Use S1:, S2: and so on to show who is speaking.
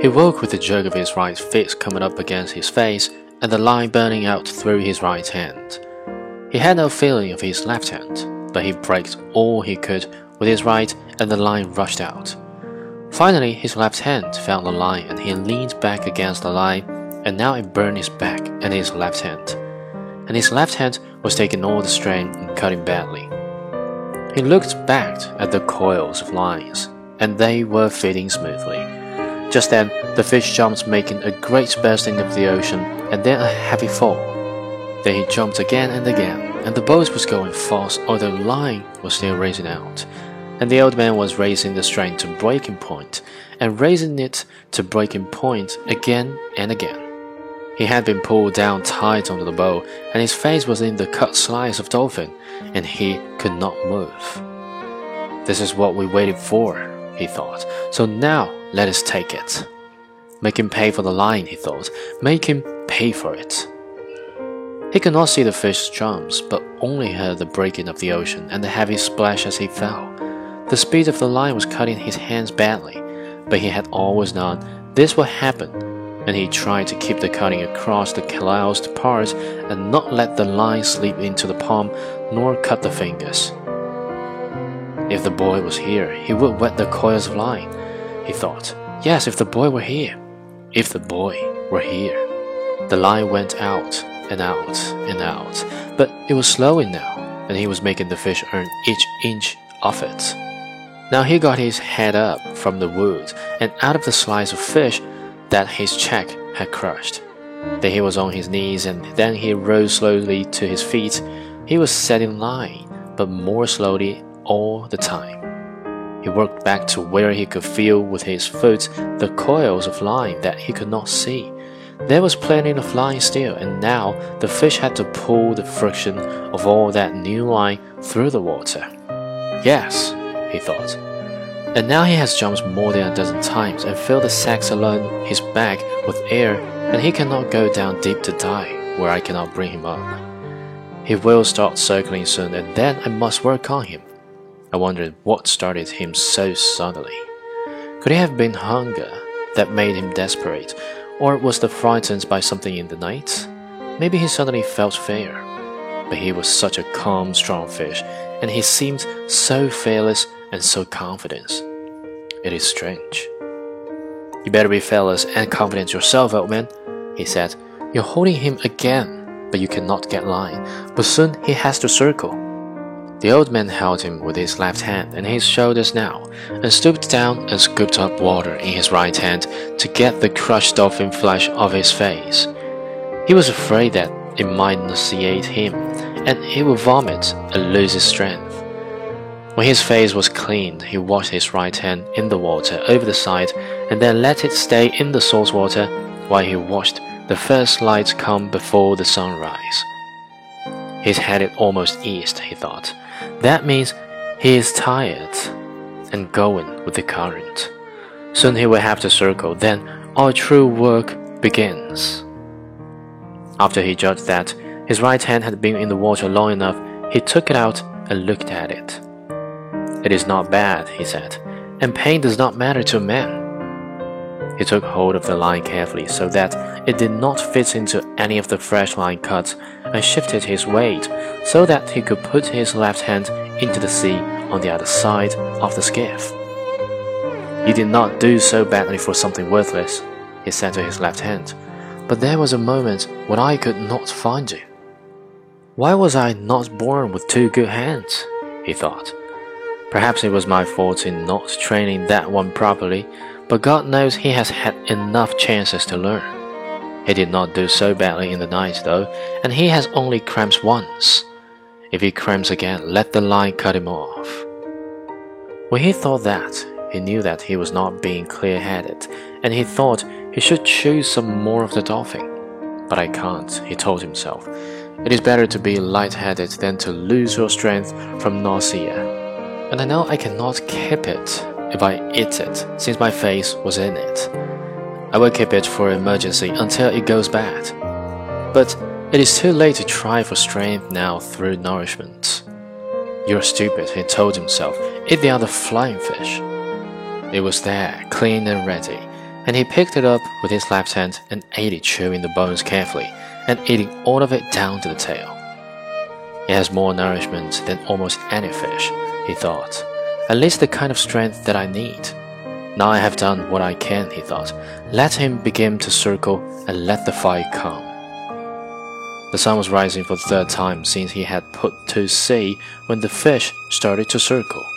S1: He woke with the jerk of his right fist coming up against his face and the line burning out through his right hand. He had no feeling of his left hand, but he braked all he could with his right and the line rushed out. Finally, his left hand found the line and he leaned back against the line, and now it burned his back and his left hand. And his left hand was taking all the strain and cutting badly. He looked back at the coils of lines, and they were fitting smoothly. Just then, the fish jumped, making a great bursting of the ocean, and then a heavy fall. Then he jumped again and again, and the boat was going fast, although the line was still racing out. And the old man was raising the strain to breaking point, and raising it to breaking point again and again. He had been pulled down tight onto the bow, and his face was in the cut slice of dolphin, and he could not move. This is what we waited for, he thought. So now let us take it. Make him pay for the line, he thought. Make him pay for it. He could not see the fish's jumps, but only heard the breaking of the ocean and the heavy splash as he fell. The speed of the line was cutting his hands badly, but he had always known this would happen, and he tried to keep the cutting across the calloused parts and not let the line slip into the palm nor cut the fingers. If the boy was here, he would wet the coils of line, he thought. Yes, if the boy were here. If the boy were here. The line went out and out and out, but it was slowing now, and he was making the fish earn each inch of it. Now he got his head up from the wood and out of the slice of fish that his check had crushed. Then he was on his knees and then he rose slowly to his feet. He was setting line, but more slowly all the time. He worked back to where he could feel with his foot the coils of line that he could not see. There was plenty of line still, and now the fish had to pull the friction of all that new line through the water. Yes, he thought. And now he has jumped more than a dozen times and filled the sacks along his back with air, and he cannot go down deep to die, where I cannot bring him up. He will start circling soon, and then I must work on him. I wondered what started him so suddenly. Could it have been hunger that made him desperate, or was the frightened by something in the night? Maybe he suddenly felt fear. But he was such a calm, strong fish, and he seemed so fearless and so confident. It is strange. You better be fearless and confident yourself, old man, he said. You're holding him again, but you cannot get line. But soon he has to circle. The old man held him with his left hand and his shoulders now, and stooped down and scooped up water in his right hand to get the crushed dolphin flesh off his face. He was afraid that it might nauseate him, and he would vomit and lose his strength. When his face was cleaned, he washed his right hand in the water over the side, and then let it stay in the salt water while he watched the first light come before the sunrise. He's headed almost east, he thought. That means he is tired and going with the current. Soon he will have to circle, then our true work begins. After he judged that his right hand had been in the water long enough, he took it out and looked at it. It is not bad, he said, and pain does not matter to man. He took hold of the line carefully so that it did not fit into any of the fresh line cuts and shifted his weight so that he could put his left hand into the sea on the other side of the skiff. You did not do so badly for something worthless, he said to his left hand, but there was a moment when I could not find you. Why was I not born with two good hands? he thought. Perhaps it was my fault in not training that one properly but God knows he has had enough chances to learn. He did not do so badly in the night, though, and he has only cramps once. If he cramps again, let the line cut him off. When he thought that, he knew that he was not being clear headed, and he thought he should choose some more of the dolphin. But I can't, he told himself. It is better to be light headed than to lose your strength from nausea. And I know I cannot keep it if I eat it, since my face was in it. I will keep it for emergency until it goes bad. But it is too late to try for strength now through nourishment. You're stupid, he told himself. Eat the other flying fish. It was there, clean and ready, and he picked it up with his left hand and ate it, chewing the bones carefully and eating all of it down to the tail. It has more nourishment than almost any fish, he thought, at least the kind of strength that I need. Now I have done what I can, he thought. Let him begin to circle and let the fight come. The sun was rising for the third time since he had put to sea when the fish started to circle.